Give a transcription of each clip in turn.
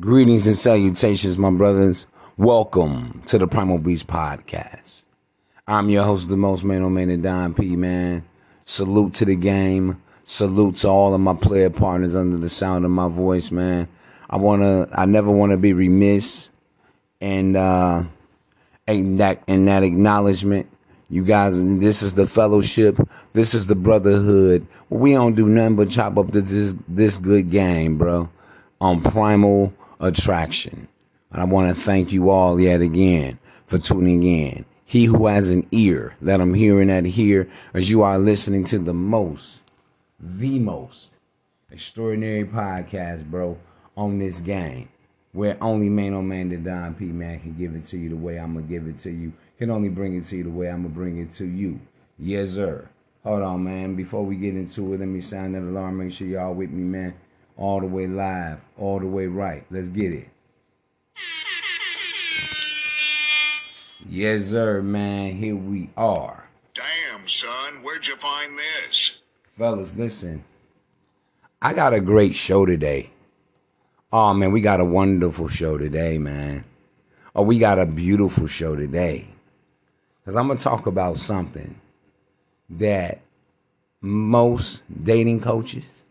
Greetings and salutations, my brothers. Welcome to the Primal Beast Podcast. I'm your host, the most man on man, and Don P, man. Salute to the game. Salute to all of my player partners under the sound of my voice, man. I wanna I never wanna be remiss and uh in that in that acknowledgement. You guys, this is the fellowship. This is the brotherhood. We don't do nothing but chop up this this, this good game, bro. On primal attraction. I want to thank you all yet again for tuning in. He who has an ear, let him hear and adhere as you are listening to the most, the most extraordinary podcast, bro, on this game. Where only Maino Mane the Don P man can give it to you the way I'm gonna give it to you. Can only bring it to you the way I'm gonna bring it to you. Yes, sir. Hold on, man. Before we get into it, let me sound that alarm. Make sure y'all with me, man. All the way live, all the way right. Let's get it. Yes, sir, man. Here we are. Damn, son, where'd you find this? Fellas, listen. I got a great show today. Oh, man, we got a wonderful show today, man. Oh, we got a beautiful show today. Because I'm going to talk about something that most dating coaches,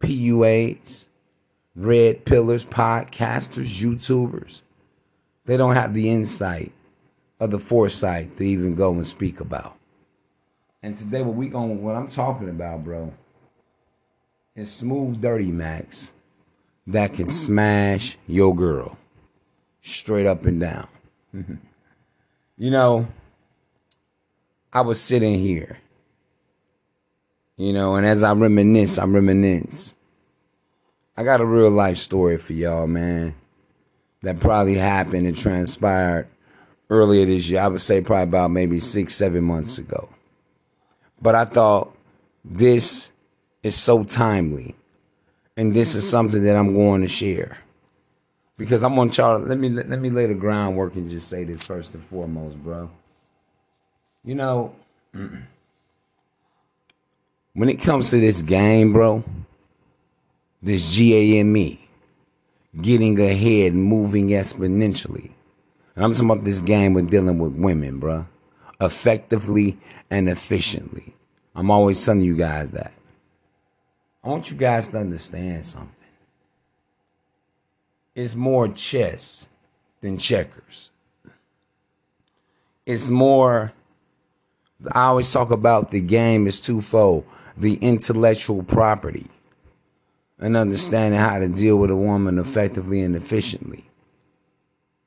PUAs, red pillars, podcasters, YouTubers, they don't have the insight or the foresight to even go and speak about. And today, what we going what I'm talking about, bro, is smooth, dirty Macks that can smash your girl straight up and down. you know, I was sitting here, you know, and as I reminisce, I reminisce. I got a real life story for y'all, man, that probably happened and transpired earlier this year. I would say probably about maybe six, seven months ago. But I thought this is so timely. And this is something that I'm going to share. Because I'm on y'all. Let me let me lay the groundwork and just say this first and foremost, bro. You know, when it comes to this game, bro, this GAME, getting ahead, moving exponentially. And I'm talking about this game with dealing with women, bro. Effectively and efficiently. I'm always telling you guys that. I want you guys to understand something. It's more chess than checkers. It's more, I always talk about the game is twofold the intellectual property and understanding how to deal with a woman effectively and efficiently.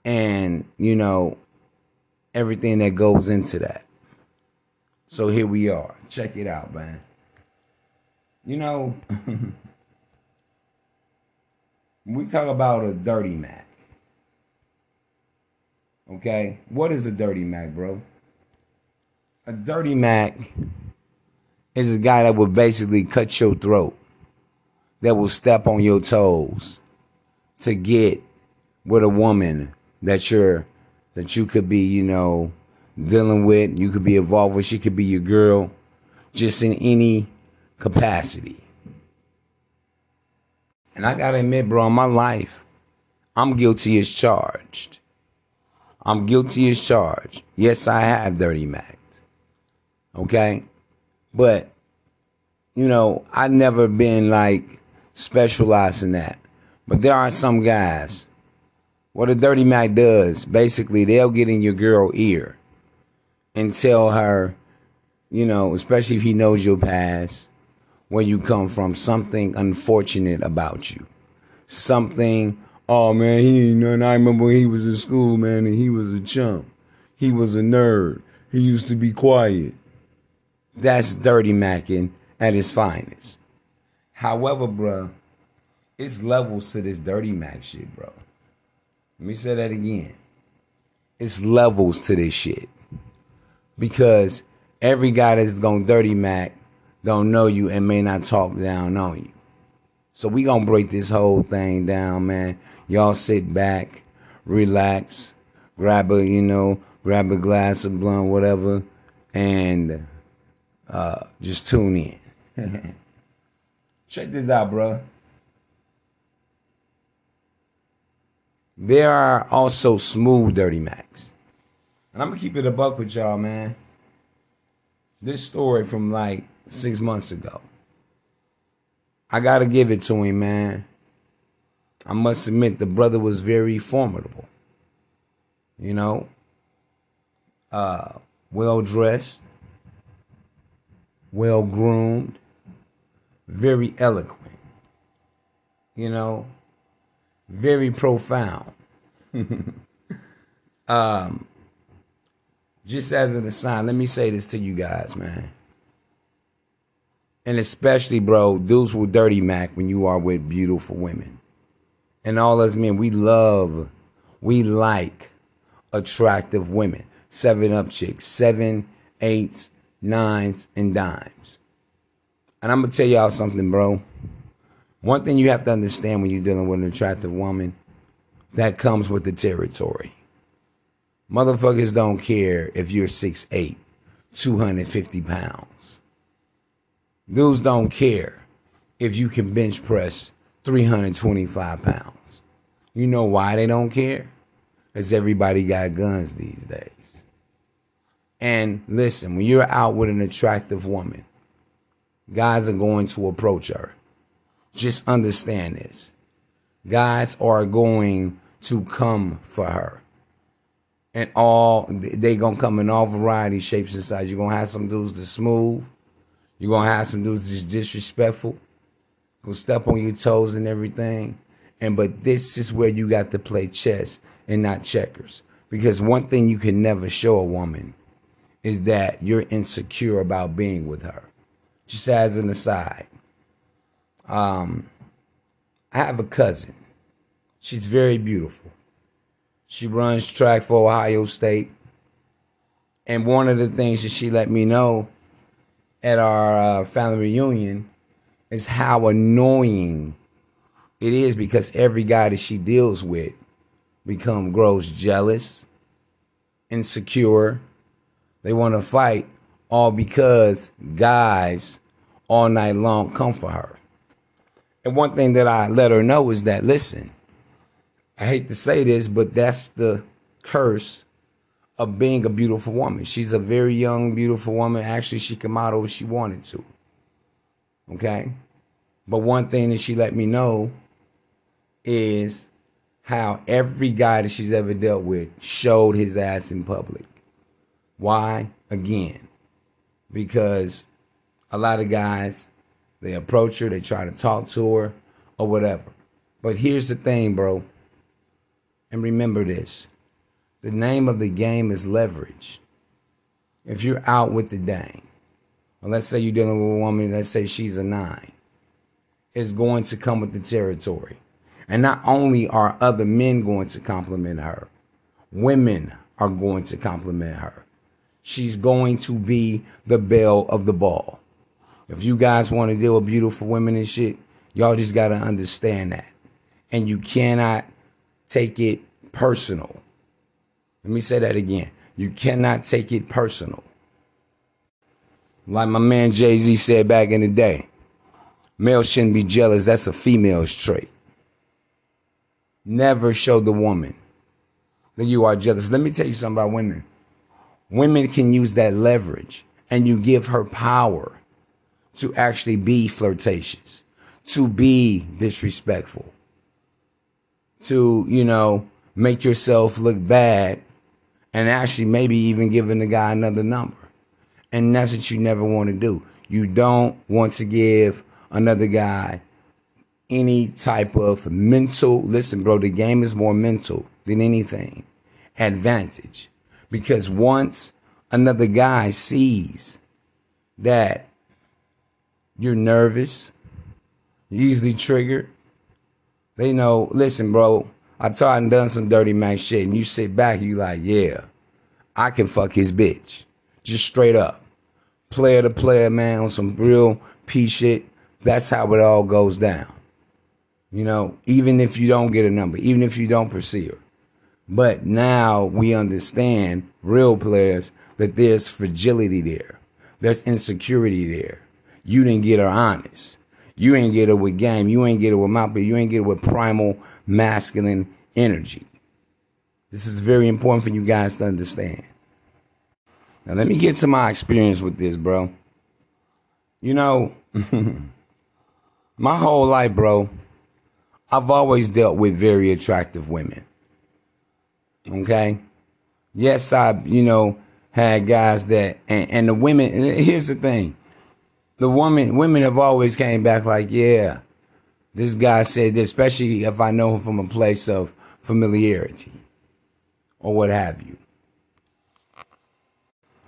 And, you know, everything that goes into that. So here we are. Check it out, man. You know, we talk about a dirty Mac. Okay? What is a dirty Mac, bro? A dirty Mac is a guy that will basically cut your throat, that will step on your toes to get with a woman that you're that you could be, you know, dealing with. You could be involved with. She could be your girl, just in any capacity. And I gotta admit, bro, in my life, I'm guilty as charged. I'm guilty as charged. Yes, I have dirty mags. Okay? But, you know, I've never been like specialized in that. But there are some guys. What a dirty Mac does, basically, they'll get in your girl ear and tell her, you know, especially if he knows your past, where you come from, something unfortunate about you. Something, oh man, he ain't nothing. I remember when he was in school, man, and he was a chump. He was a nerd. He used to be quiet. That's dirty macking at his finest. However, bro, it's levels to this dirty mac shit, bro. Let me say that again. It's levels to this shit. Because every guy that's gonna dirty mac don't know you and may not talk down on you. So we gonna break this whole thing down, man. Y'all sit back, relax, grab a, you know, grab a glass of blunt, whatever, and uh, just tune in. Check this out, bro. there are also smooth dirty Macs. And I'm gonna keep it a buck with y'all, man. This story from like six months ago. I gotta give it to him, man. I must admit the brother was very formidable. You know, uh, well dressed, well groomed, very eloquent. You know, very profound. um, just as an aside, let me say this to you guys, man. And especially, bro, dudes with dirty Mac when you are with beautiful women. And all us men, we love, we like attractive women. Seven up chicks, seven, eights, nines, and dimes. And I'm gonna tell y'all something, bro. One thing you have to understand when you're dealing with an attractive woman, that comes with the territory. Motherfuckers don't care if you're 6'8, 250 pounds. Dudes don't care if you can bench press 325 pounds. You know why they don't care? Because everybody got guns these days. And listen, when you're out with an attractive woman, guys are going to approach her. Just understand this. Guys are going to come for her. And all they gonna come in all variety shapes and sizes. You're gonna have some dudes that smooth. You're gonna have some dudes that's disrespectful. Gonna step on your toes and everything. And but this is where you got to play chess and not checkers. Because one thing you can never show a woman is that you're insecure about being with her. Just as an aside. Um, I have a cousin. She's very beautiful. She runs track for Ohio State. And one of the things that she let me know at our uh, family reunion is how annoying it is because every guy that she deals with become grows jealous, insecure. They want to fight all because guys all night long come for her. And one thing that I let her know is that listen, I hate to say this, but that's the curse of being a beautiful woman. She's a very young, beautiful woman. Actually, she can model if she wanted to. Okay? But one thing that she let me know is how every guy that she's ever dealt with showed his ass in public. Why? Again, because a lot of guys they approach her, they try to talk to her, or whatever. But here's the thing, bro. And remember this the name of the game is leverage. If you're out with the dame, or let's say you're dealing with a woman, let's say she's a nine, it's going to come with the territory. And not only are other men going to compliment her, women are going to compliment her. She's going to be the belle of the ball. If you guys want to deal with beautiful women and shit, y'all just got to understand that. And you cannot take it personal. Let me say that again. You cannot take it personal. Like my man Jay Z said back in the day, males shouldn't be jealous. That's a female's trait. Never show the woman that you are jealous. Let me tell you something about women. Women can use that leverage and you give her power to actually be flirtatious, to be disrespectful, to, you know, make yourself look bad and actually maybe even giving the guy another number. And that's what you never want to do. You don't want to give another guy any type of mental, listen, bro, the game is more mental than anything, advantage. Because once another guy sees that you're nervous, you're easily triggered. They know, listen, bro, I taught and done some dirty man shit, and you sit back, you like, yeah, I can fuck his bitch. Just straight up. Player to player, man, on some real P shit. That's how it all goes down. You know, even if you don't get a number, even if you don't pursue her. But now we understand, real players, that there's fragility there. There's insecurity there. You didn't get her honest. You ain't get her with game. You ain't get her with mouth, but you ain't get her with primal masculine energy. This is very important for you guys to understand. Now, let me get to my experience with this, bro. You know, my whole life, bro, I've always dealt with very attractive women. Okay? Yes, I, you know, had guys that, and, and the women, and here's the thing. The woman, women have always came back like, yeah, this guy said this, especially if I know him from a place of familiarity or what have you.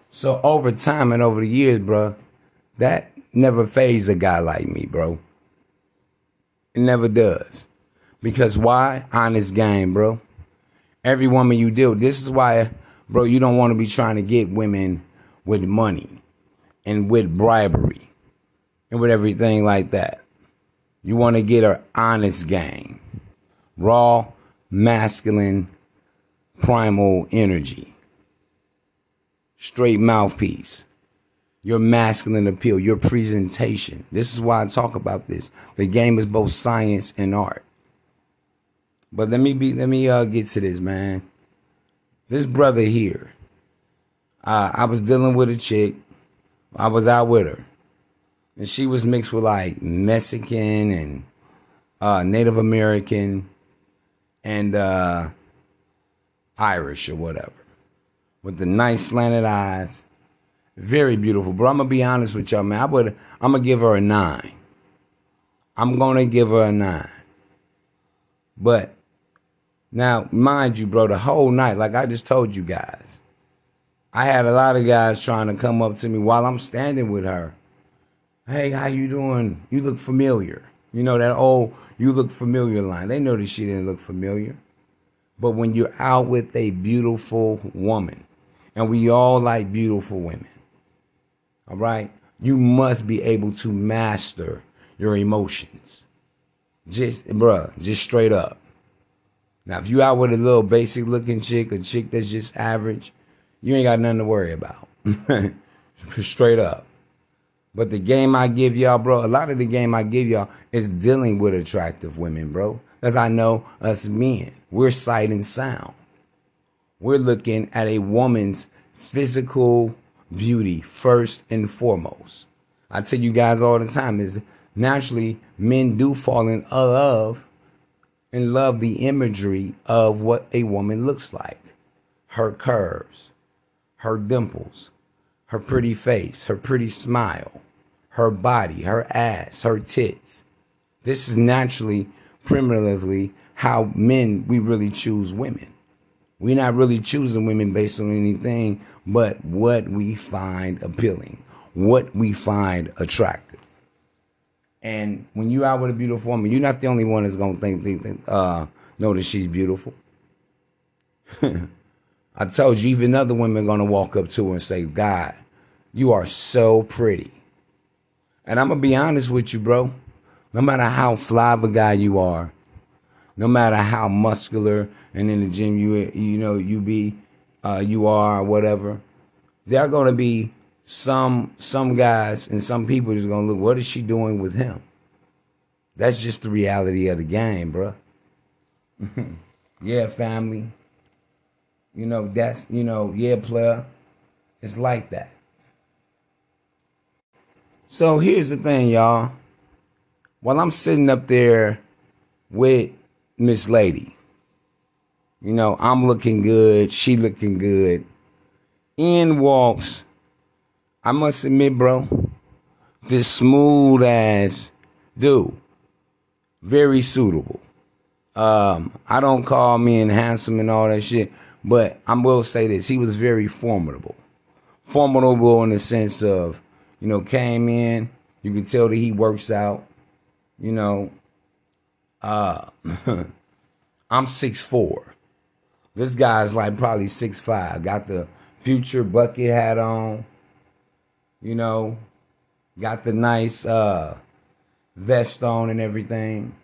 So over time and over the years, bro, that never phased a guy like me, bro. It never does. Because why? Honest game, bro. Every woman you deal, this is why, bro, you don't want to be trying to get women with money and with bribery and with everything like that. You want to get her honest game. Raw, masculine, primal energy. Straight mouthpiece. Your masculine appeal, your presentation. This is why I talk about this. The game is both science and art. But let me be let me uh get to this, man. This brother here. Uh, I was dealing with a chick. I was out with her. And she was mixed with like Mexican and uh, Native American and uh, Irish or whatever. With the nice slanted eyes. Very beautiful. But I'm gonna be honest with y'all, man. I would I'm gonna give her a nine. I'm gonna give her a nine. But now, mind you, bro, the whole night, like I just told you guys, I had a lot of guys trying to come up to me while I'm standing with her. Hey, how you doing? You look familiar. You know that old you look familiar line. They know that she didn't look familiar. But when you're out with a beautiful woman, and we all like beautiful women, all right, you must be able to master your emotions. Just, bruh, just straight up. Now, if you out with a little basic looking chick, a chick that's just average, you ain't got nothing to worry about. Straight up. But the game I give y'all, bro, a lot of the game I give y'all is dealing with attractive women, bro. As I know us men, we're sight and sound. We're looking at a woman's physical beauty first and foremost. I tell you guys all the time is naturally men do fall in love and love the imagery of what a woman looks like her curves, her dimples, her pretty face, her pretty smile, her body, her ass, her tits. This is naturally, primitively, how men we really choose women. We're not really choosing women based on anything but what we find appealing, what we find attractive. And when you out with a beautiful woman, you're not the only one that's gonna think, think, think uh, know that she's beautiful. I told you, even other women are gonna walk up to her and say, "God, you are so pretty." And I'm gonna be honest with you, bro. No matter how fly of a guy you are, no matter how muscular and in the gym you you know you be, uh, you are whatever, there are gonna be some some guys and some people just gonna look. What is she doing with him? That's just the reality of the game, bro. yeah, family. You know that's you know yeah, player. It's like that. So here's the thing, y'all. While I'm sitting up there with Miss Lady, you know, I'm looking good, she looking good. In walks I must admit, bro, this smooth ass dude, very suitable. Um, I don't call me and handsome and all that shit, but I will say this: he was very formidable. Formidable in the sense of, you know, came in. You can tell that he works out. You know, uh, I'm six four. This guy's like probably six five. Got the future bucket hat on you know, got the nice uh, vest on and everything.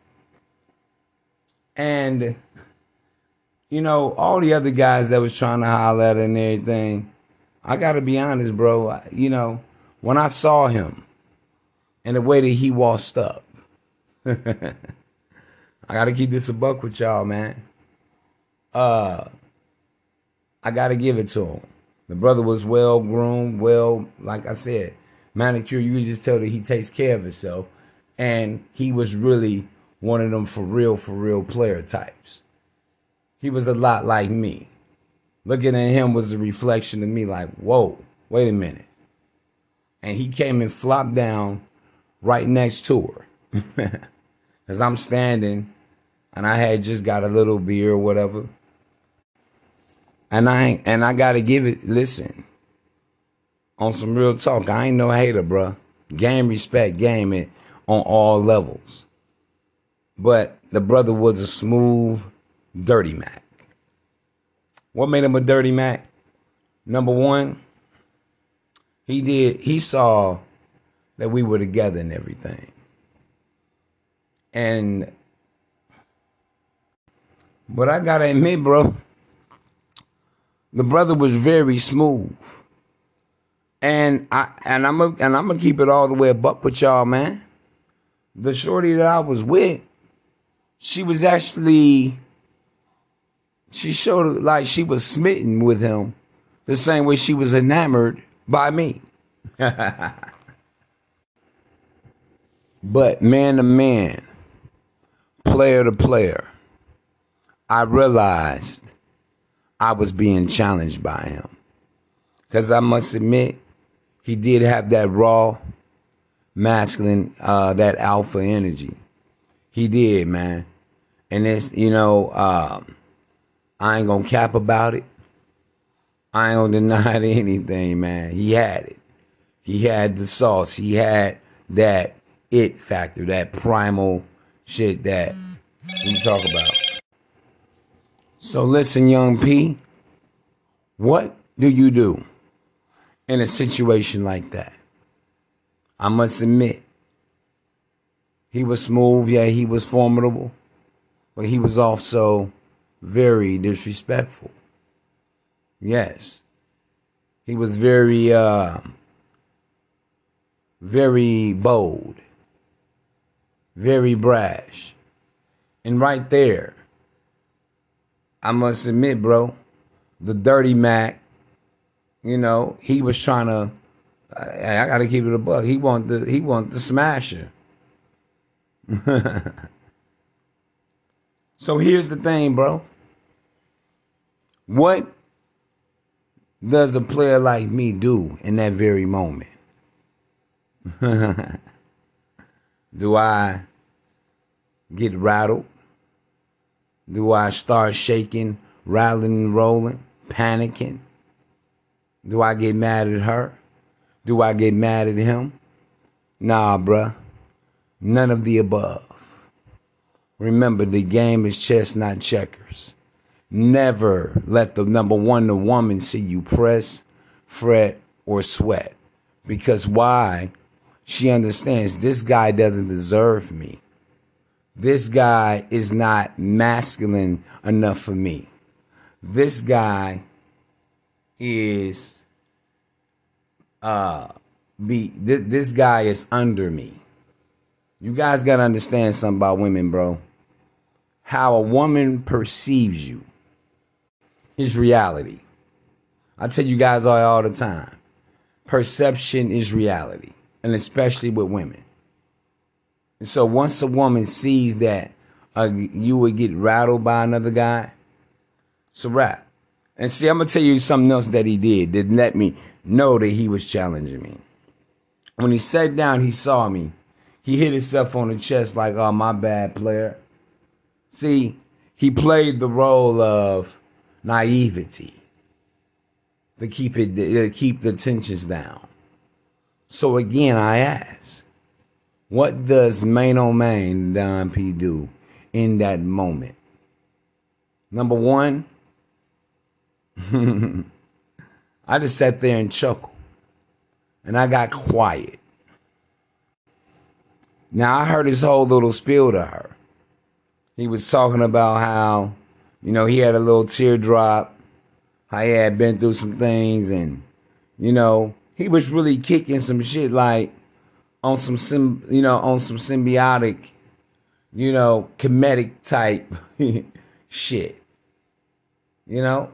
And, you know, all the other guys that was trying to holler at and everything, I got to be honest, bro. You know, when I saw him and the way that he washed up, I got to keep this a buck with y'all, man. Uh, I got to give it to him. The brother was well groomed, well, like I said, manicure. You just tell that he takes care of himself. And he was really one of them for real, for real player types. He was a lot like me. Looking at him was a reflection of me, like, whoa, wait a minute. And he came and flopped down right next to her. As I'm standing and I had just got a little beer or whatever. And I and I gotta give it listen. On some real talk, I ain't no hater, bruh. Game respect, game it on all levels. But the brother was a smooth, dirty Mac. What made him a dirty Mac? Number one, he did he saw that we were together and everything. And but I gotta admit, bro, the brother was very smooth. And I and I'm a, and I'm gonna keep it all the way buck with y'all, man. The shorty that I was with, she was actually she showed like she was smitten with him the same way she was enamored by me. but man to man, player to player, I realized I was being challenged by him. Because I must admit, he did have that raw, masculine, uh, that alpha energy. He did, man. And it's, you know, um, I ain't gonna cap about it. I ain't gonna deny anything, man. He had it. He had the sauce. He had that it factor, that primal shit that we talk about. So listen, young P, what do you do in a situation like that? I must admit, he was smooth, yeah, he was formidable, but he was also very disrespectful. Yes. He was very uh very bold, very brash. And right there, I must admit, bro, the dirty Mac, you know, he was trying to I, I gotta keep it a buck. He want the he want the smasher. so here's the thing, bro. What does a player like me do in that very moment? do I get rattled? Do I start shaking, rattling and rolling, panicking? Do I get mad at her? Do I get mad at him? Nah, bruh. None of the above. Remember, the game is chess, not checkers. Never let the number one, the woman, see you press, fret, or sweat. Because why? She understands this guy doesn't deserve me. This guy is not masculine enough for me. This guy is uh be this, this guy is under me. You guys got to understand something about women, bro. How a woman perceives you is reality. I tell you guys all, all the time. Perception is reality, and especially with women. So once a woman sees that uh, you would get rattled by another guy, it's a wrap. And see, I'm gonna tell you something else that he did that let me know that he was challenging me. When he sat down, he saw me. He hit himself on the chest like, "Oh, my bad, player." See, he played the role of naivety to keep it to keep the tensions down. So again, I ask, what does Maino Mane Don P do in that moment? Number one, I just sat there and chuckled. And I got quiet. Now I heard his whole little spiel to her. He was talking about how, you know, he had a little teardrop, how he had been through some things, and, you know, he was really kicking some shit like on some sim, you know, on some symbiotic, you know, comedic type shit. You know?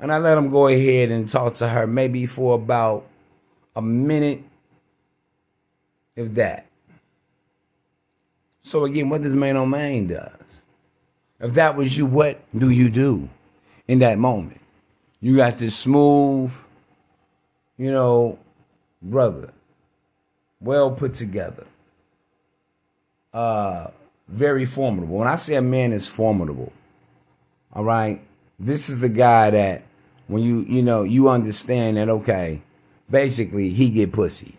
And I let him go ahead and talk to her maybe for about a minute, if that. So again, what does Maino Mane does? If that was you, what do you do in that moment? You got this smooth, you know, brother, well put together, uh, very formidable. When I say a man is formidable, all right, this is a guy that when you you know you understand that okay, basically he get pussy,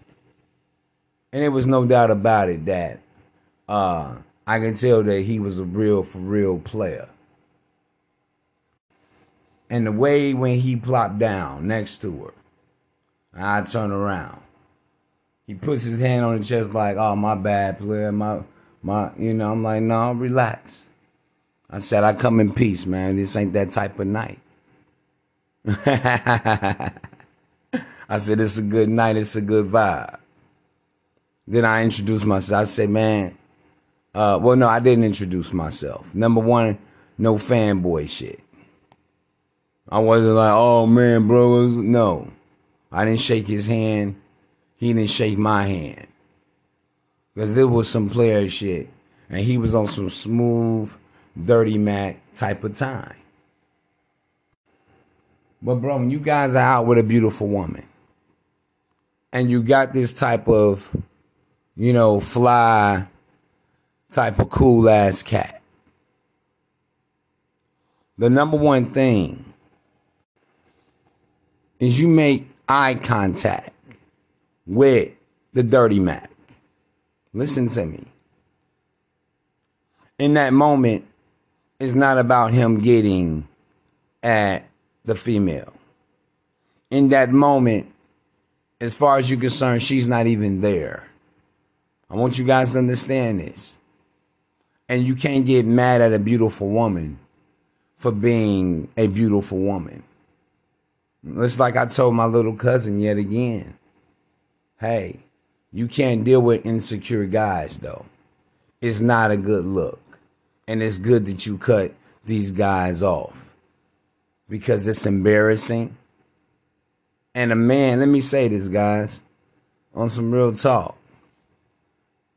and there was no doubt about it that uh, I can tell that he was a real for real player. And the way when he plopped down next to her, I turn around. He puts his hand on his chest like, "Oh, my bad, player. My, my, you know." I'm like, "No, relax." I said, "I come in peace, man. This ain't that type of night." I said, "It's a good night. It's a good vibe." Then I introduced myself. I said, "Man, uh, well, no, I didn't introduce myself. Number one, no fanboy shit. I wasn't like, oh man, bro. No, I didn't shake his hand. He didn't shake my hand. Because there was some player shit. And he was on some smooth, dirty Mac type of time. But, bro, when you guys are out with a beautiful woman and you got this type of, you know, fly type of cool ass cat, the number one thing is you make eye contact with the dirty Mac. Listen to me. In that moment, it's not about him getting at the female. In that moment, as far as you're concerned, she's not even there. I want you guys to understand this. And you can't get mad at a beautiful woman for being a beautiful woman. It's like I told my little cousin yet again. Hey, you can't deal with insecure guys though. It's not a good look. And it's good that you cut these guys off because it's embarrassing. And a man, let me say this, guys, on some real talk.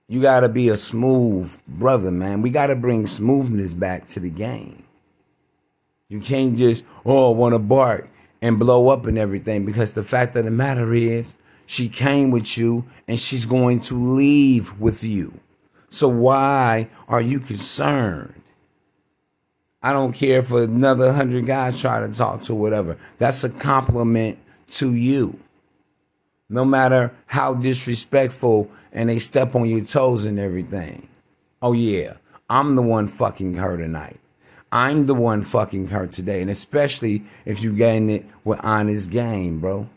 You got to be a smooth brother, man. We got to bring smoothness back to the game. You can't just, oh, want to bark and blow up and everything because the fact of the matter is she came with you and she's going to leave with you. So why are you concerned? I don't care if another hundred guys try to talk to whatever. That's a compliment to you. No matter how disrespectful and they step on your toes and everything. Oh yeah, I'm the one fucking her tonight. I'm the one fucking her today. And especially if you gain it with honest game, bro.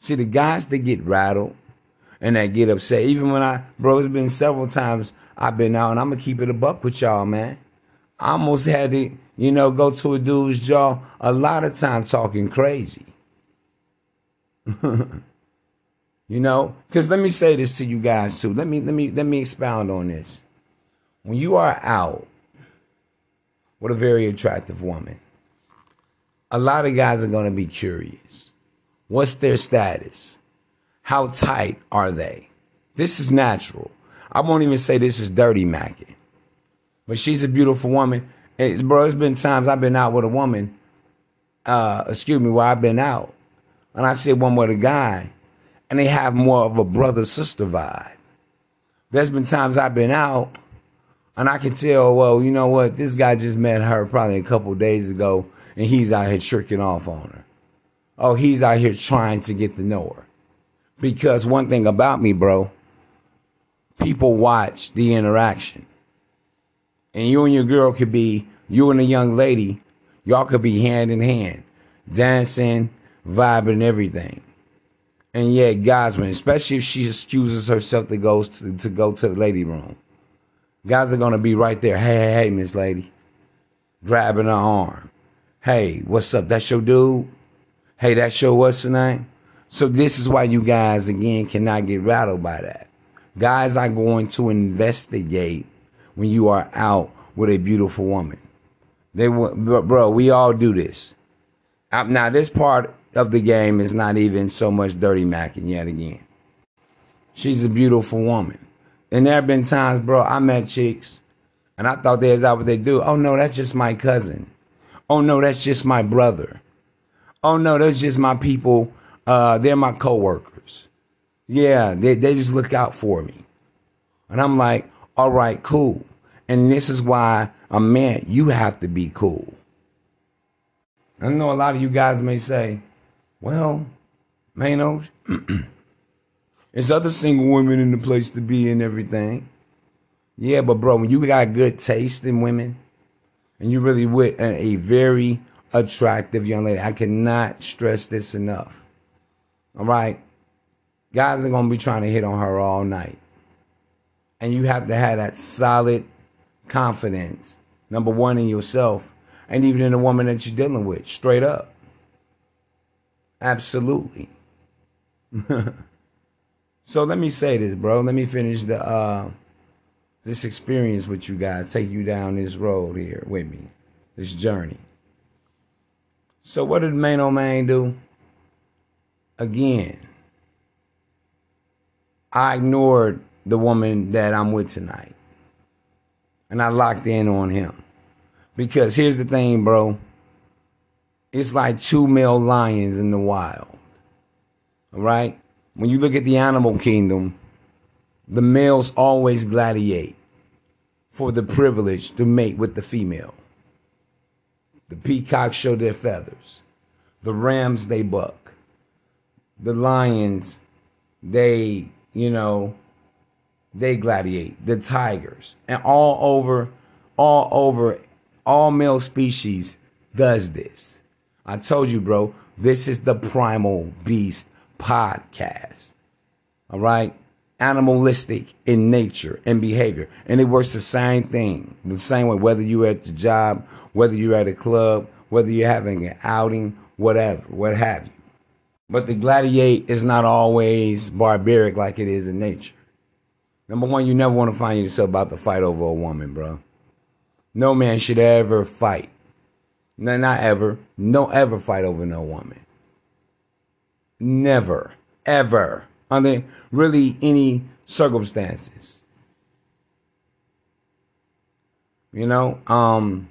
See, the guys that get rattled and that get upset, even when I, bro, it's been several times I've been out and I'm to keep it a buck with y'all, man. I almost had to, you know, go to a dude's jaw a lot of time talking crazy. you know, because let me say this to you guys too. Let me let me let me expound on this. When you are out with a very attractive woman. A lot of guys are to be curious. What's their status? How tight are they? This is natural. I won't even say this is dirty macking. But she's a beautiful woman. Bro, it's been times I've been out with a woman, uh, excuse me, where I've been out. And I see one with a guy, and they have more of a brother sister vibe. There's been times I've been out and I can tell, well, you know what? This guy just met her probably a couple days ago, and he's out here tricking off on her. Oh, he's out here trying to get to know her. Because one thing about me, bro, people watch the interaction. And you and your girl could be, you and a young lady, y'all could be hand in hand, dancing, vibing, everything. And yet, guys, especially if she excuses herself to go to, to go to the lady room Guys are gonna be right there. Hey, hey, hey, Miss Lady. Grabbing her arm. Hey, what's up? That's your dude? Hey, that show was tonight. So this is why you guys again cannot get rattled by that. Guys are going to investigate when you are out with a beautiful woman. They bro, we all do this. Now, this part of the game is not even so much dirty macking yet again. She's a beautiful woman. And there have been times, bro, I met chicks and I thought they was out what they do. Oh no, that's just my cousin. Oh no, that's just my brother. Oh no, that's just my people. Uh, they're my coworkers. Yeah, they, they just look out for me. And I'm like, all right, cool. And this is why a man, you have to be cool. I know a lot of you guys may say, well, man, there's other single women in the place to be and everything. Yeah, but bro, when you got good taste in women and you really with a very attractive young lady, I cannot stress this enough. All right. Guys are going to be trying to hit on her all night. And you have to have that solid confidence, number one, in yourself and even in the woman that you're dealing with, straight up. Absolutely. so let me say this, bro. Let me finish the uh this experience with you guys, take you down this road here with me, this journey. So what did main man do? Again, I ignored the woman that I'm with tonight. And I locked in on him. Because here's the thing, bro. It's like two male lions in the wild. All right? When you look at the animal kingdom, the males always gladiate for the privilege to mate with the female. The peacocks show their feathers. The rams, they buck. The lions, they, you know, they gladiate. The tigers. And all over, all over, all male species does this. I told you, bro, this is the Primal Beast podcast. All right? Animalistic in nature and behavior. And it works the same thing. The same way, whether you're at the job, whether you're at a club, whether you're having an outing, whatever, what have you. But the gladiate is not always barbaric like it is in nature. Number one, you never want to find yourself about to fight over a woman, bro. No man should ever fight. No, not ever. No ever fight over no woman. Never. Ever. Under really any circumstances. You know, um,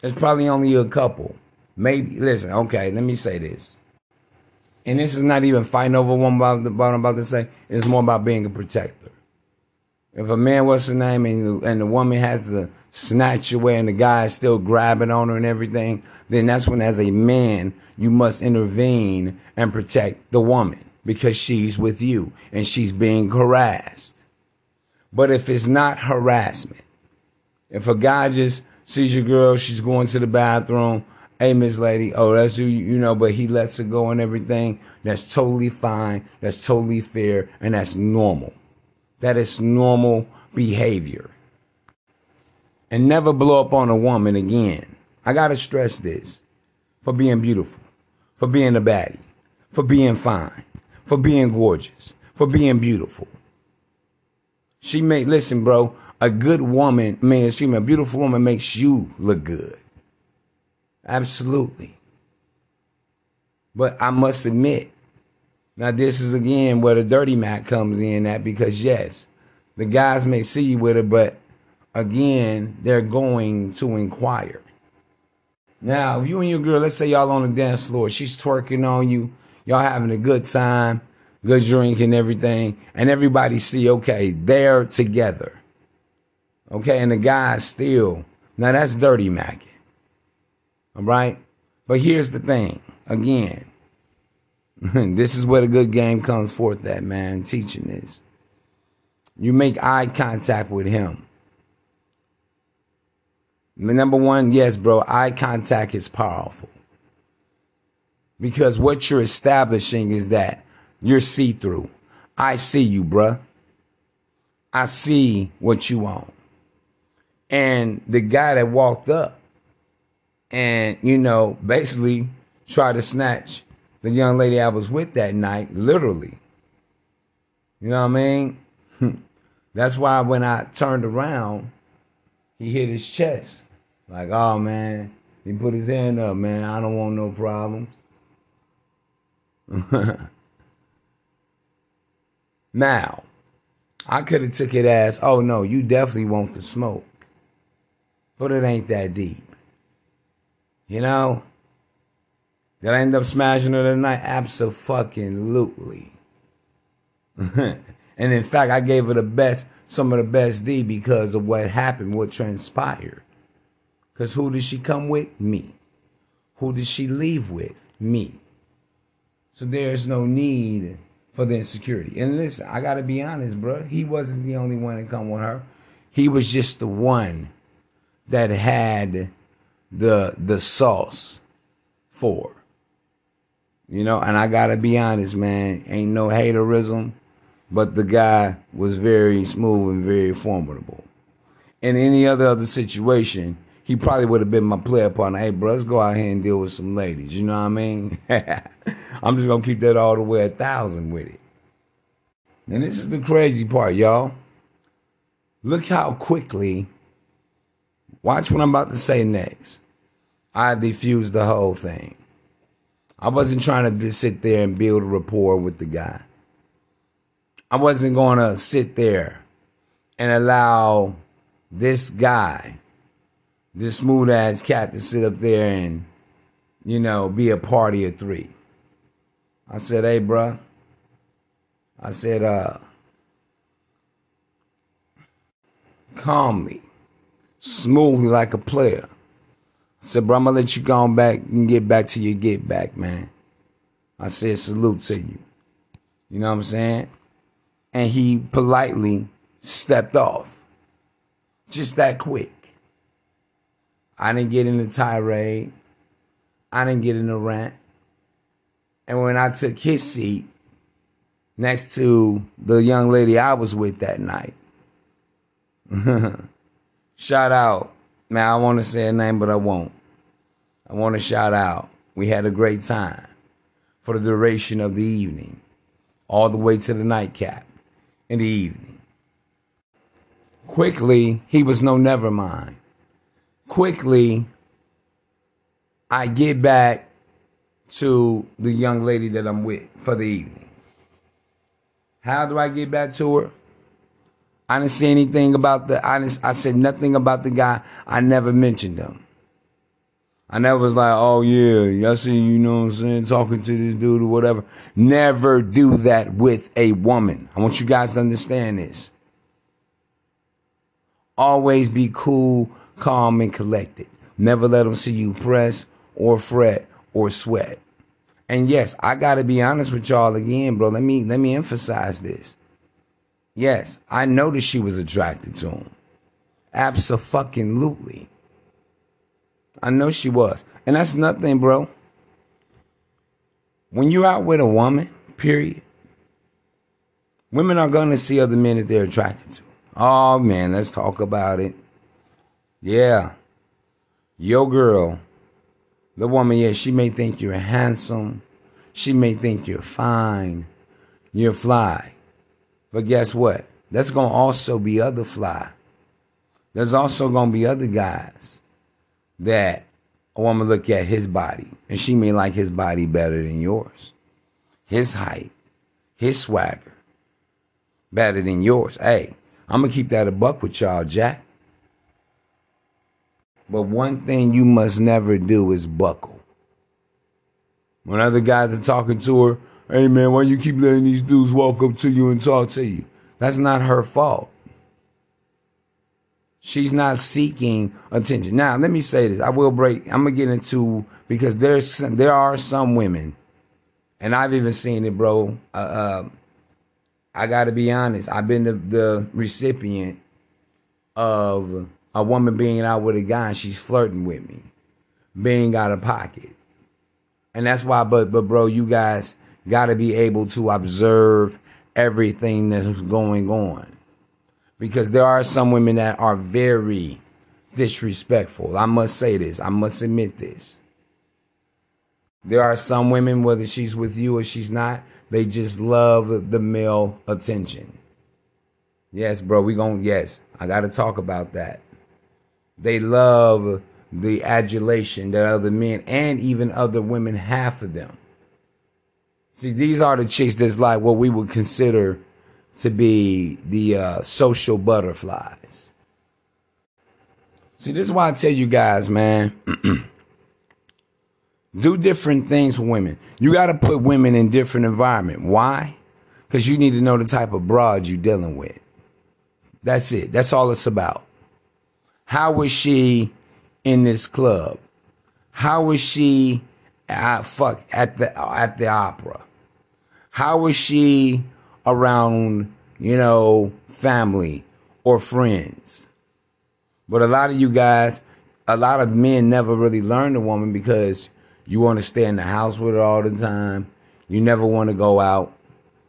there's probably only a couple. Maybe listen, okay, let me say this. And this is not even fighting over one about what I'm about to say. It's more about being a protector. If a man, what's the name, and the, and the woman has to snatch away and the guy is still grabbing on her and everything, then that's when, as a man, you must intervene and protect the woman because she's with you and she's being harassed. But if it's not harassment, if a guy just sees your girl, she's going to the bathroom, hey, Miss Lady, oh, that's who you, you know, but he lets her go and everything, that's totally fine, that's totally fair, and that's normal. That is normal behavior. And never blow up on a woman again. I gotta stress this for being beautiful, for being a baddie, for being fine, for being gorgeous, for being beautiful. She may listen, bro. A good woman, man, excuse me, a beautiful woman makes you look good. Absolutely. But I must admit, now this is again where the dirty Mac comes in at because yes, the guys may see you with her, but again, they're going to inquire. Now, if you and your girl, let's say y'all on the dance floor, she's twerking on you, y'all having a good time, good drink and everything, and everybody see, okay, they're together. Okay, and the guy's still. Now that's dirty macking. All right? But here's the thing. Again, this is where the good game comes forth That man, teaching this. You make eye contact with him. Number one, yes, bro, eye contact is powerful. Because what you're establishing is that you're see through. I see you, bruh. I see what you want. And the guy that walked up and, you know, basically tried to snatch the young lady I was with that night, literally. You know what I mean? That's why when I turned around, he hit his chest. Like, oh man, he put his hand up, man. I don't want no problems. now, I could have took it as, oh no, you definitely want the smoke. But it ain't that deep. You know? Did I end up smashing her tonight? Absolutely. and in fact, I gave her the best, some of the best D because of what happened, what transpired. Because who did she come with? Me. Who did she leave with? Me. So there's no need for the insecurity. And listen, I gotta be honest, bro. He wasn't the only one to come with her. He was just the one that had the the sauce for. You know, and I gotta be honest, man, ain't no haterism, but the guy was very smooth and very formidable. In any other other situation, he probably would have been my player partner. Hey, bro, let's go out here and deal with some ladies. You know what I mean? I'm just gonna keep that all the way a thousand with it. And this is the crazy part, y'all. Look how quickly. Watch what I'm about to say next. I diffused the whole thing. I wasn't trying to just sit there and build a rapport with the guy. I wasn't going to sit there and allow this guy, this smooth ass cat, to sit up there and, you know, be a party of three. I said, hey, bruh. I said, uh, calmly, smoothly like a player. Said, bro, I'm gonna let you go on back and get back to your get back, man. I said, salute to you. You know what I'm saying? And he politely stepped off. Just that quick. I didn't get in a tirade. I didn't get in a rant. And when I took his seat next to the young lady I was with that night, shout out Man, I want to say a name, but I won't. I want to shout out. We had a great time for the duration of the evening, all the way to the nightcap in the evening. Quickly, he was no never mind. Quickly, I get back to the young lady that I'm with for the evening. How do I get back to her? I didn't say anything about the. I didn't, I said nothing about the guy. I never mentioned him. I never was like, oh yeah, I see you know what I'm saying, talking to this dude or whatever. Never do that with a woman. I want you guys to understand this. Always be cool, calm, and collected. Never let them see you press or fret or sweat. And yes, I gotta be honest with y'all again, bro. Let me let me emphasize this. Yes, I noticed she was attracted to him. Absolutely. I know she was. And that's nothing, bro. When you're out with a woman, period, women are going to see other men that they're attracted to. Oh, man, let's talk about it. Yeah. Your girl, the woman, yeah, she may think you're handsome. She may think you're fine. You're fly. But guess what? There's going to also be other fly. There's also going to be other guys that a woman look at his body and she may like his body better than yours. His height, his swagger, better than yours. Hey, I'm going to keep that a buck with y'all, Jack. But one thing you must never do is buckle. When other guys are talking to her, hey man, why you keep letting these dudes walk up to you and talk to you? That's not her fault. She's not seeking attention. Now, let me say this. I will break. I'm gonna get into because there's there are some women, and I've even seen it, bro. Uh, uh, I got to be honest. I've been the, the recipient of a woman being out with a guy and she's flirting with me, being out of pocket, and that's why. But but bro, you guys got to be able to observe everything that's going on. Because there are some women that are very disrespectful. I must say this. I must admit this. There are some women, whether she's with you or she's not, they just love the male attention. Yes, bro, we going yes, I got to talk about that. They love the adulation that other men and even other women have for them. See, these are the chicks that's like what we would consider to be the uh, social butterflies. See, this is why I tell you guys, man. do different things for women. You got to put women in different environment. Why? Because you need to know the type of broad you're dealing with. That's it. That's all it's about. How was she in this club? How was she at fuck at the at the opera? How was she around, you know, family or friends? But a lot of you guys, a lot of men never really learn the woman because you want to stay in the house with her all the time. You never want to go out.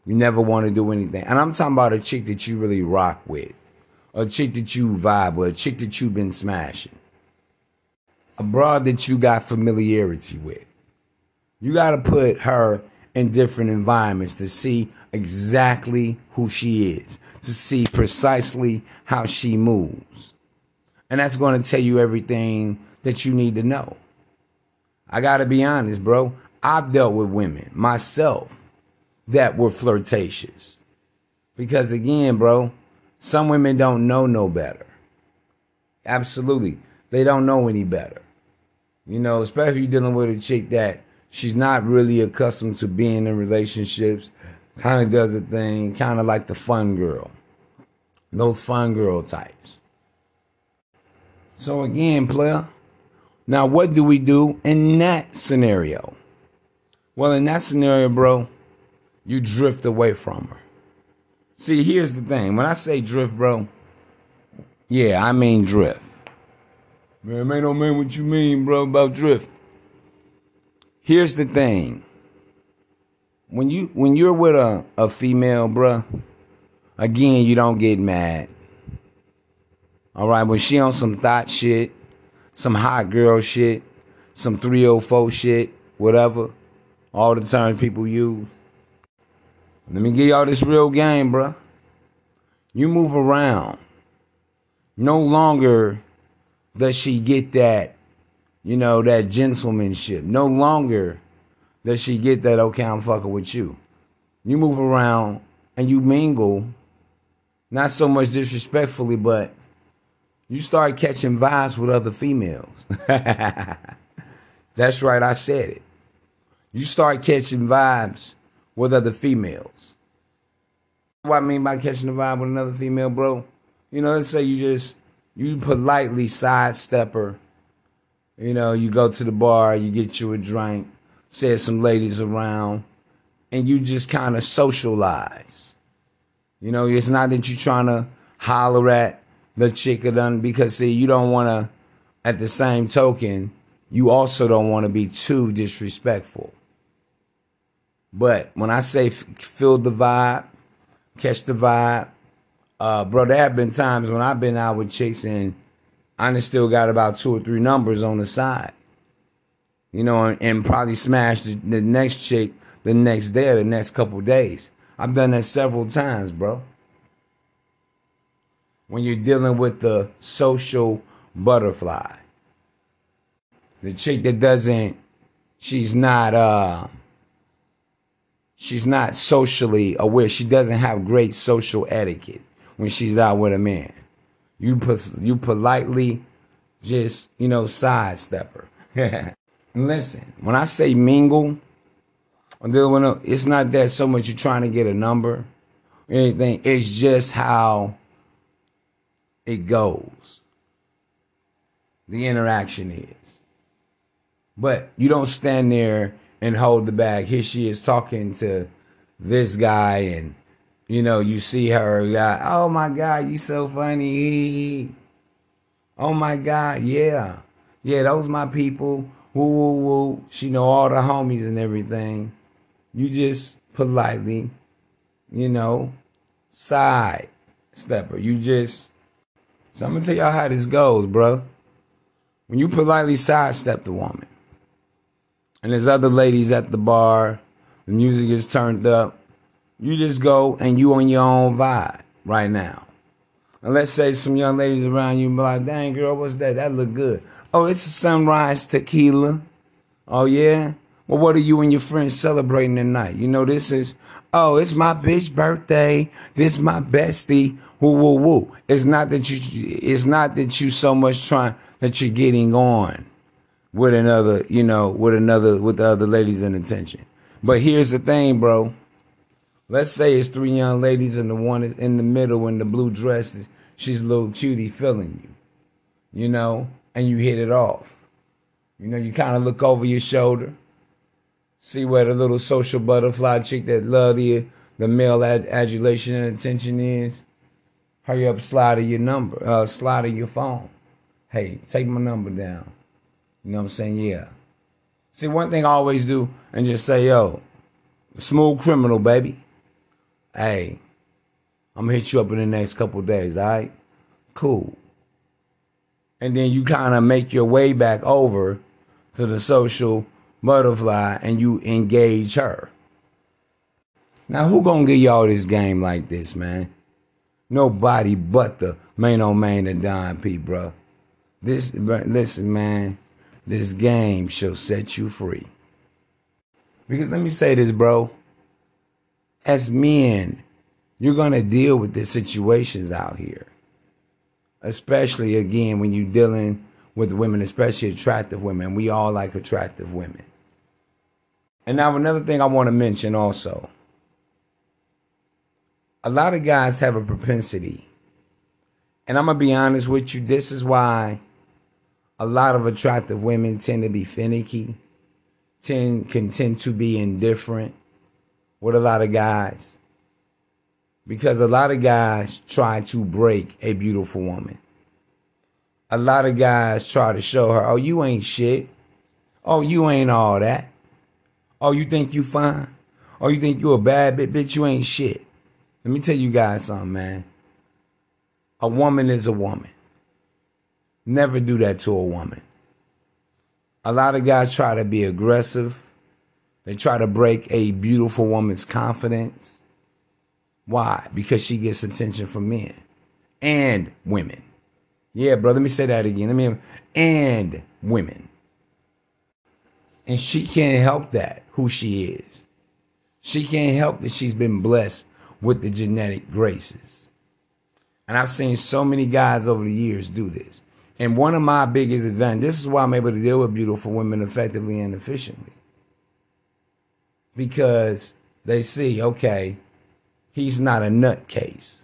You never want to do anything. And I'm talking about a chick that you really rock with, a chick that you vibe with, a chick that you've been smashing, a broad that you got familiarity with. You got to put her in different environments to see exactly who she is, to see precisely how she moves. And that's going to tell you everything that you need to know. I got to be honest, bro. I've dealt with women myself that were flirtatious. Because again, bro, some women don't know no better. Absolutely. They don't know any better. You know, especially if you're dealing with a chick that she's not really accustomed to being in relationships, kind of does a thing, kind of like the fun girl. Those fun girl types. So again, player, now what do we do in that scenario? Well, in that scenario, bro, you drift away from her. See, here's the thing. When I say drift, bro, yeah, I mean drift. Man, don't mean what you mean, bro, about drift. Here's the thing. When you when you're with a, a female, bruh, again, you don't get mad. All right, when she on some thought shit, some hot girl shit, some 304 shit, whatever, all the terms people use. Let me give y'all this real game, bruh. You move around. No longer does she get that, you know, that gentlemanship. No longer does she get that, okay, I'm fucking with you. You move around and you mingle, not so much disrespectfully, but you start catching vibes with other females. That's right, I said it. You start catching vibes with other females. What I mean by catching a vibe with another female, bro? You know, let's say you just you politely sidestep her. You know, you go to the bar, you get you a drink, say some ladies around, and you just kind of socialize. You know, it's not that you're trying to holler at the chick or done because see, you don't want to. At the same token, you also don't want to be too disrespectful. But when I say f- feel the vibe, catch the vibe, uh, bro, there have been times when I've been out with chicks and I still got about two or three numbers on the side. You know, and, and probably smash the, the next chick the next day or the next couple days. I've done that several times, bro. When you're dealing with the social butterfly. The chick that doesn't, she's not, uh, she's not socially aware. She doesn't have great social etiquette when she's out with a man. You you politely just, you know, sidestep her. Listen, when I say mingle, it's not that so much you're trying to get a number or anything. It's just how it goes. The interaction is. But you don't stand there and hold the bag. Here she is talking to this guy, and you know, you see her, yeah, oh my God, you so funny. Oh my God, yeah. Yeah, those my people. Woo woo woo. She know all the homies and everything. You just politely, you know, side stepper. You just so I'm gonna tell y'all how this goes, bro. When you politely sidestep the woman, and there's other ladies at the bar, the music is turned up, you just go and you on your own vibe right now. And let's say some young ladies around you be like, dang girl, what's that? That look good. Oh, it's a sunrise tequila. Oh, yeah? Well, what are you and your friends celebrating tonight? You know, this is, oh, it's my bitch birthday. This my bestie. Woo, woo, woo. It's not that you, it's not that you so much trying, that you're getting on with another, you know, with another, with the other ladies in attention. But here's the thing, bro. Let's say it's three young ladies and the one is in the middle in the blue dress, she's a little cutie feeling you, you know, and you hit it off. You know, you kind of look over your shoulder, see where the little social butterfly chick that love the, the male ad- adulation and attention is. Hurry up, slide of your number, uh, slide of your phone. Hey, take my number down. You know what I'm saying? Yeah. See, one thing I always do and just say, yo, smooth criminal, baby. Hey, I'm gonna hit you up in the next couple days, all right? Cool. And then you kind of make your way back over to the social butterfly and you engage her. Now, who gonna give y'all this game like this, man? Nobody but the Maino Mane of Don P, bro. This, listen, man. This game shall set you free. Because let me say this, bro. As men, you're going to deal with the situations out here. Especially, again, when you're dealing with women, especially attractive women. We all like attractive women. And now, another thing I want to mention also a lot of guys have a propensity. And I'm going to be honest with you, this is why a lot of attractive women tend to be finicky, tend can tend to be indifferent with a lot of guys. Because a lot of guys try to break a beautiful woman. A lot of guys try to show her, oh, you ain't shit. Oh, you ain't all that. Oh, you think you fine? Oh, you think you a bad bitch? Bitch, you ain't shit. Let me tell you guys something, man. A woman is a woman. Never do that to a woman. A lot of guys try to be aggressive. Try to break a beautiful woman's confidence. Why? Because she gets attention from men and women. Yeah, bro, let me say that again. Let me and women. And she can't help that, who she is. She can't help that she's been blessed with the genetic graces. And I've seen so many guys over the years do this. And one of my biggest advantages, this is why I'm able to deal with beautiful women effectively and efficiently. Because they see, okay, he's not a nutcase.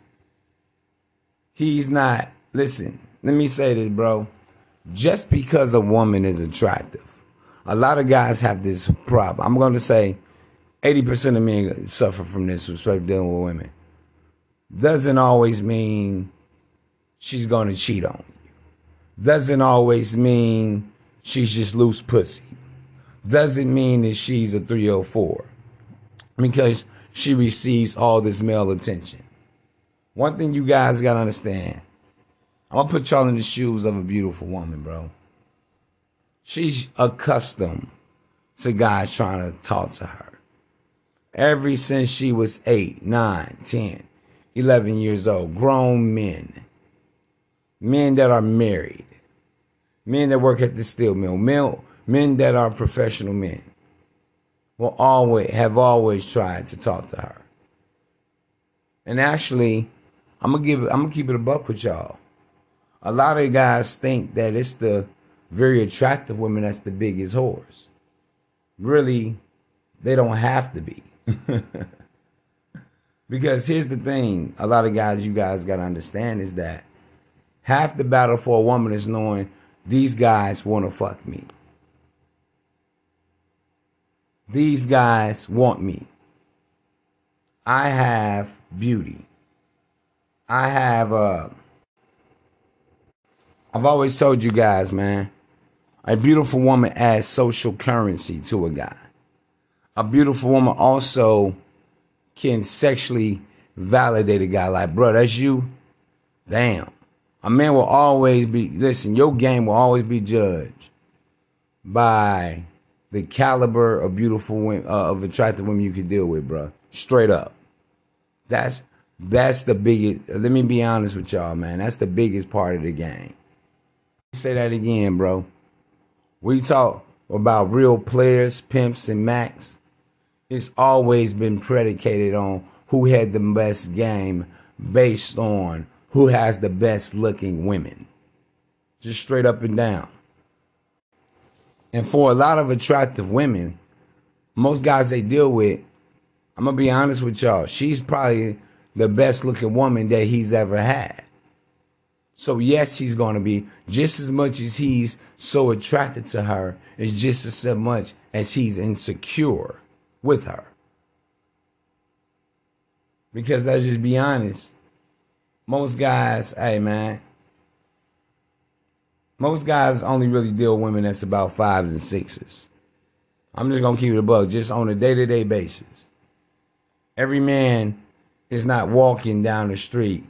He's not, listen, let me say this, bro. Just because a woman is attractive, a lot of guys have this problem. I'm going to say 80% of men suffer from this, especially dealing with women. Doesn't always mean she's going to cheat on you doesn't always mean she's just loose pussy. Doesn't mean that she's a 304 because she receives all this male attention. One thing you guys got to understand I'm going to put y'all in the shoes of a beautiful woman, bro. She's accustomed to guys trying to talk to her. Ever since she was 8, 9, 10, 11 years old, grown men, men that are married, men that work at the steel mill, men, men that are professional men, will always have always tried to talk to her. And actually, I'm gonna give I'm gonna keep it a buck with y'all. A lot of guys think that it's the very attractive women that's the biggest whores. Really, they don't have to be. because here's the thing, a lot of guys you guys gotta understand is that half the battle for a woman is knowing these guys want to fuck me. These guys want me. I have beauty. I have uh I've always told you guys, man, a beautiful woman adds social currency to a guy. A beautiful woman also can sexually validate a guy like, bro, that's you. Damn a man will always be listen your game will always be judged by the caliber of beautiful women, uh, of attractive women you can deal with bro straight up. That's that's the biggest let me be honest with y'all man. That's the biggest part of the game. Say that again bro. We talk about real players, pimps, and macks, it's always been predicated on who had the best game based on who has the best looking women. Just straight up and down. And for a lot of attractive women, most guys they deal with, I'm gonna be honest with y'all, she's probably the best looking woman that he's ever had. So yes, he's gonna be just as much as he's so attracted to her, is just as much as he's insecure with her. Because let's just be honest, most guys, hey man, most guys only really deal with women that's about fives and sixes. I'm just gonna keep it a bug, just on a day-to-day basis. Every man is not walking down the street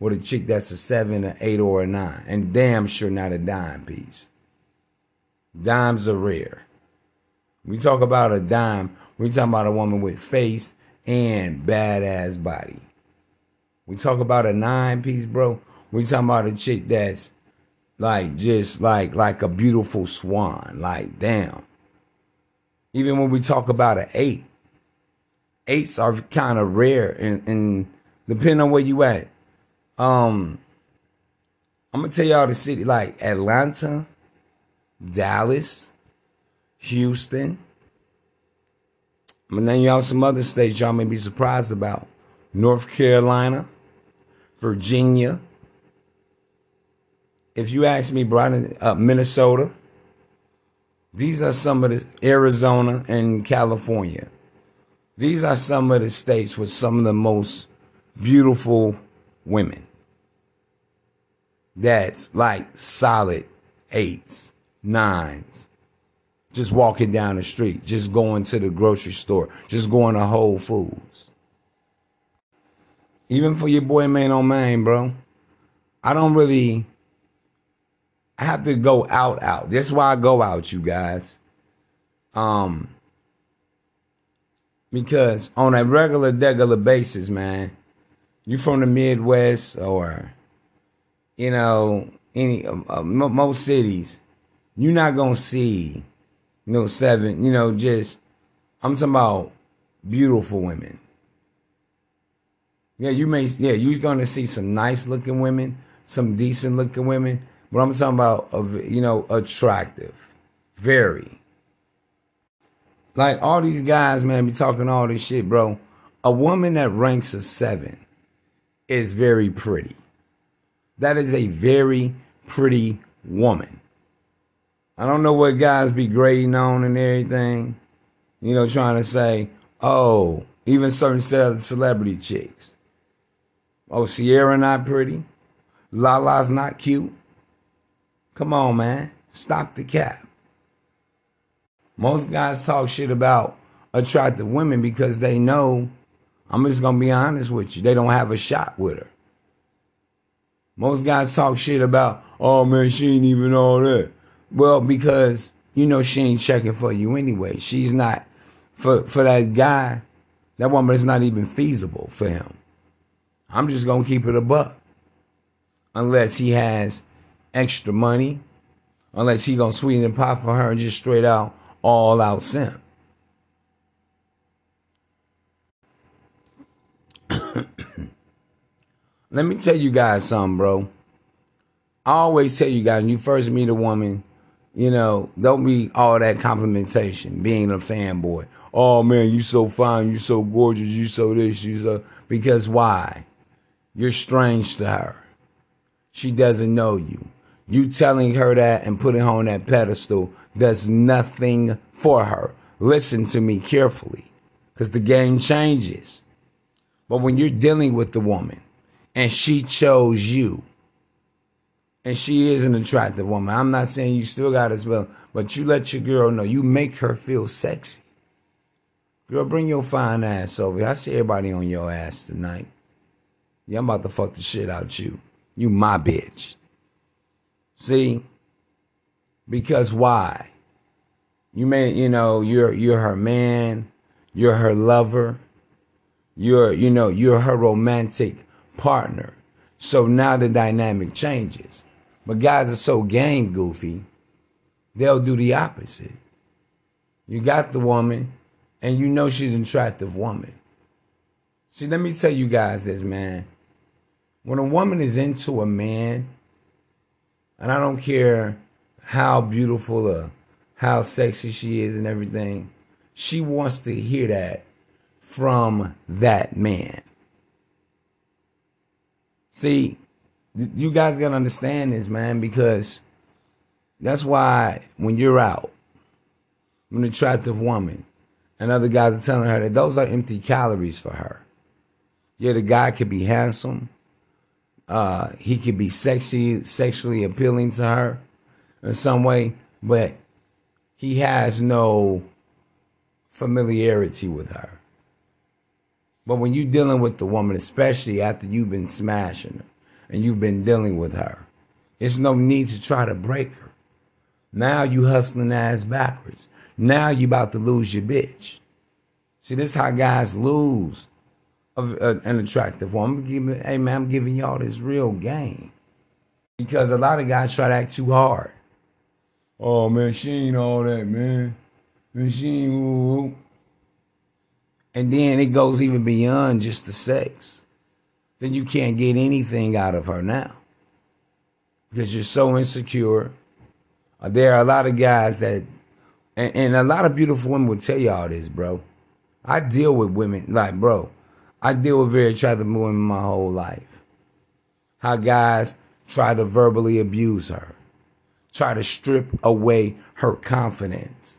with a chick that's a seven, an eight, or a nine, and damn sure not a dime piece. Dimes are rare. We talk about a dime, we talking about a woman with face and badass body. We talk about a nine piece, bro. We talking about a chick that's like just like like a beautiful swan. Like damn. Even when we talk about an eight, eights are kind of rare and, and depending on where you at. Um, I'm gonna tell y'all the city like Atlanta, Dallas, Houston. I'm gonna name y'all some other states y'all may be surprised about. North Carolina, Virginia. If you ask me, Brian, uh, Minnesota. These are some of the Arizona and California. These are some of the states with some of the most beautiful women. That's like solid eights, nines. Just walking down the street, just going to the grocery store, just going to Whole Foods. Even for your boy Maino Mane, bro. I don't really I have to go out out. That's why I go out, you guys. Um because on a regular regular basis, man, you from the Midwest or you know any uh, most cities, you're not gonna see you know seven. You know, just I'm talking about beautiful women. Yeah, you may. Yeah, you're gonna see some nice looking women, some decent looking women, but I'm talking about you know attractive, very. Like all these guys, man, be talking all this shit, bro. A woman that ranks a seven is very pretty. That is a very pretty woman. I don't know what guys be grading on and everything. You know, trying to say, oh, even certain celebrity chicks. Oh, Ciara not pretty. Lala's not cute. Come on, man. Stop the cap. Most guys talk shit about attractive women because they know I'm just gonna be honest with you. They don't have a shot with her. Most guys talk shit about, oh man, she ain't even all that. Well, because you know she ain't checking for you anyway. She's not for for that guy. That woman is not even feasible for him. I'm just gonna keep it a buck, unless he has extra money, unless he gonna sweeten the pot for her and just straight out all out simp. Let me tell you guys something, bro. I always tell you guys when you first meet a woman, you know, don't be all that complimentation, being a fanboy. Oh man, you so fine, you so gorgeous, you so this, you so because why? You're strange to her. She doesn't know you. You telling her that and putting her on that pedestal does nothing for her. Listen to me carefully, because the game changes. But when you're dealing with the woman and she chose you, and she is an attractive woman, I'm not saying you still got as well, but you let your girl know, you make her feel sexy. Girl, bring your fine ass over here. I see everybody on your ass tonight. Yeah, I'm about to fuck the shit out you. You my bitch. See? Because why? You may, you know, you're you're her man, you're her lover, you're, you know, you're her romantic partner. So now the dynamic changes. But guys are so game goofy they'll do the opposite. You got the woman, and you know she's an attractive woman. See, let me tell you guys this, man. When a woman is into a man, and I don't care how beautiful or how sexy she is and everything, she wants to hear that from that man. See, you guys gotta understand this, man, because that's why when you're out, an attractive woman, and other guys are telling her that those are empty calories for her. Yeah, the guy could be handsome. Uh, he could be sexy, sexually appealing to her in some way, but he has no familiarity with her. But when you're dealing with the woman, especially after you've been smashing her and you've been dealing with her, it's no need to try to break her. Now you hustling ass backwards. Now you about to lose your bitch. See, this is how guys lose of uh, an attractive woman. Giving, hey man, I'm giving y'all this real game because a lot of guys try to act too hard. Oh man, she ain't all that, man. And she ain't. And then it goes even beyond just the sex. Then you can't get anything out of her now because you're so insecure. Uh, there are a lot of guys that, and, and a lot of beautiful women will tell you all this, bro. I deal with women, like, bro, I deal with very attractive women my whole life. How guys try to verbally abuse her, try to strip away her confidence,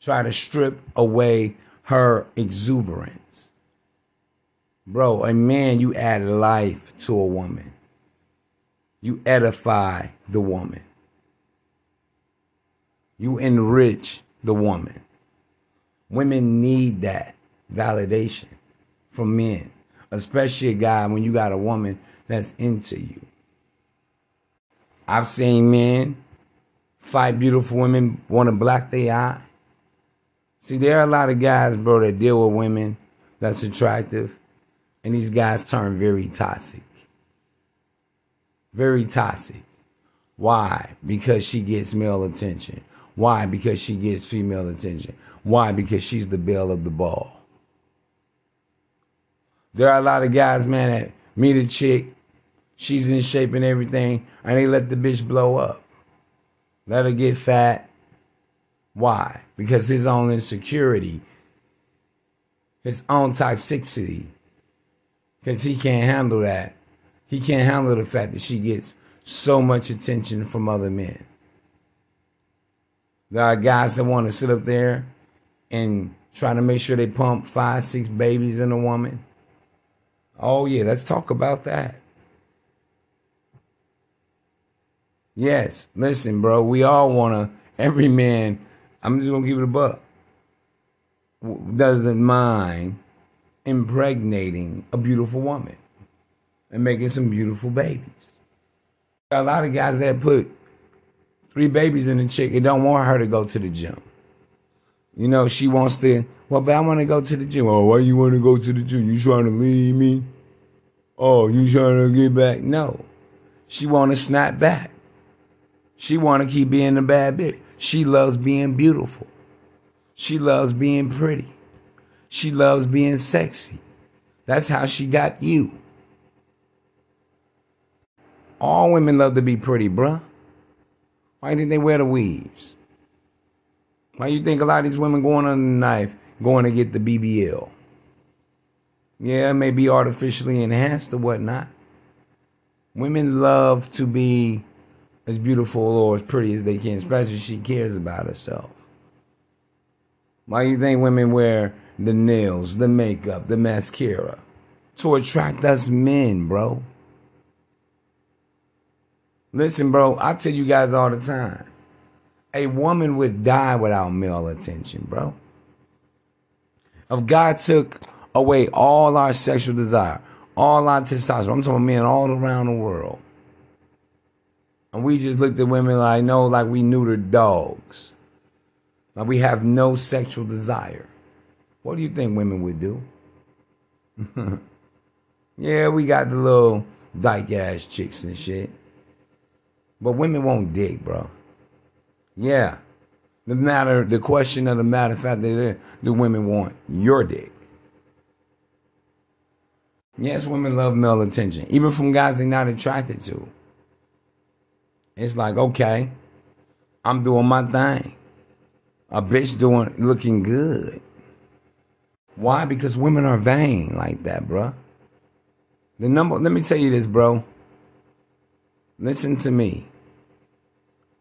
try to strip away her exuberance. Bro, a man, you add life to a woman. You edify the woman. You enrich the woman. Women need that validation from men, especially a guy when you got a woman that's into you. I've seen men fight beautiful women, want to black their eye. See, there are a lot of guys, bro, that deal with women that's attractive, and these guys turn very toxic. Very toxic. Why? Because she gets male attention. Why? Because she gets female attention. Why? Because she's the belle of the ball. There are a lot of guys, man, that meet a chick, she's in shape and everything, and they let the bitch blow up. Let her get fat. Why? Because his own insecurity, his own toxicity, because he can't handle that. He can't handle the fact that she gets so much attention from other men. There are guys that want to sit up there and try to make sure they pump five, six babies in a woman. Oh, yeah, let's talk about that. Yes, listen, bro, we all want to, every man, I'm just going to give it a buck, doesn't mind impregnating a beautiful woman and making some beautiful babies. A lot of guys that put three babies in a chick and don't want her to go to the gym. You know, she wants to, well, but I want to go to the gym. Oh, why you want to go to the gym? You trying to leave me? Oh, you trying to get back? No. She want to snap back. She want to keep being a bad bitch. She loves being beautiful. She loves being pretty. She loves being sexy. That's how she got you. All women love to be pretty, bruh. Why do you think they wear the weaves? Why do you think a lot of these women going on the knife going to get the BBL? Yeah, it may be artificially enhanced or whatnot. Women love to be as beautiful or as pretty as they can, especially if she cares about herself. Why do you think women wear the nails, the makeup, the mascara? To attract us men, bro. Listen, bro, I tell you guys all the time. A woman would die without male attention, bro. If God took away all our sexual desire, all our testosterone, I'm talking men all around the world. And we just looked at women like, no, like we neutered dogs. Like we have no sexual desire. What do you think women would do? yeah, we got the little dyke ass chicks and shit. But women won't dig, bro. Yeah. The matter, the question of the matter, of fact that the women want your dick. Yes, women love male attention, even from guys they're not attracted to. It's like, okay, I'm doing my thing. A bitch doing looking good. Why? Because women are vain like that, bro. The number let me tell you this, bro. Listen to me.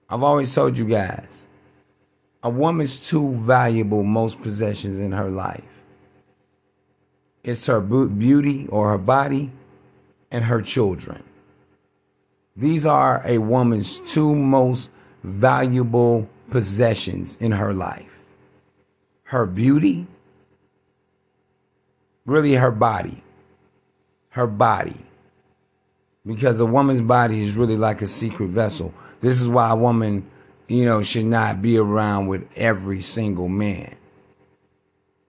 I've always told you guys, a woman's two valuable most possessions in her life. It's her beauty or her body and her children. These are a woman's two most valuable possessions in her life her beauty, really her body. Her body. Because a woman's body is really like a secret vessel. This is why a woman, you know, should not be around with every single man.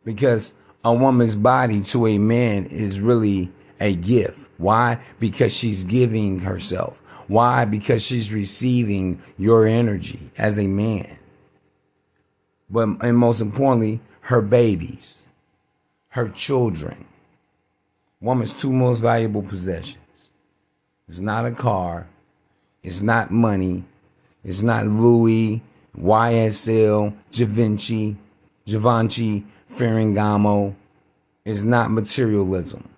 Because a woman's body to a man is really a gift. Why? Because she's giving herself. Why? Because she's receiving your energy as a man. But and most importantly, her babies, her children. Woman's two most valuable possessions. It's not a car. It's not money. It's not Louis, YSL, Givenchy, Givenchy, Ferragamo. is not materialism.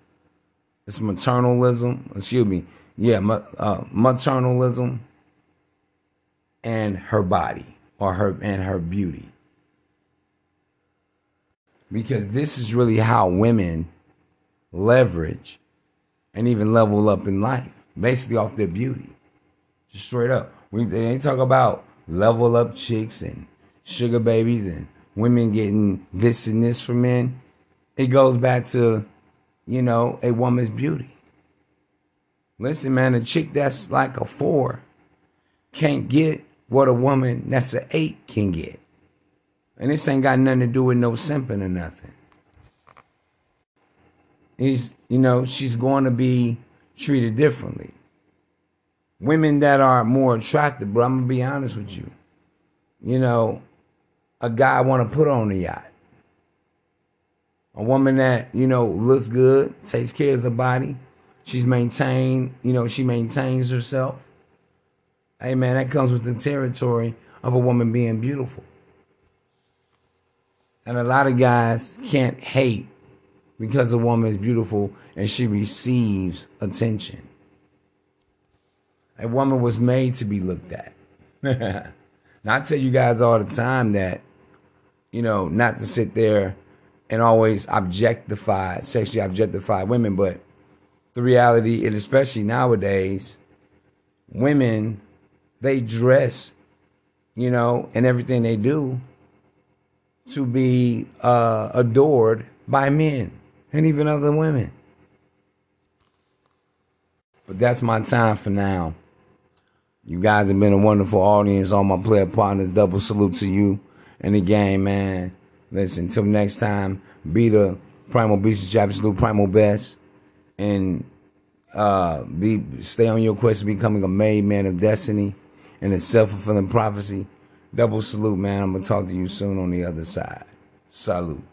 It's maternalism. Excuse me yeah, uh, maternalism and her body or her and her beauty. Because this is really how women leverage and even level up in life, basically off their beauty. Just straight up. We they ain't talk about level up chicks and sugar babies and women getting this and this from men. It goes back to, you know, a woman's beauty. Listen, man, a chick that's like a four can't get what a woman that's an eight can get. And this ain't got nothing to do with no simping or nothing. He's, you know, she's going to be treated differently. Women that are more attractive, but I'm gonna be honest with you. You know, a guy want to put on the yacht. A woman that, you know, looks good, takes care of her body, She's maintained, you know, she maintains herself. Hey man, that comes with the territory of a woman being beautiful. And a lot of guys can't hate because a woman is beautiful and she receives attention. A woman was made to be looked at. I tell you guys all the time that, you know, not to sit there and always objectify, sexually objectify women, but the reality, is, especially nowadays, women, they dress, you know, and everything they do to be uh, adored by men and even other women. But that's my time for now. You guys have been a wonderful audience. All my player partners, double salute to you in the game, man. Listen, until next time, be the Primal Beast, absolute Primal Beast and uh, be stay on your quest of becoming a made man of destiny and a self-fulfilling prophecy. Double salute, man. I'm gonna talk to you soon on the other side. Salute.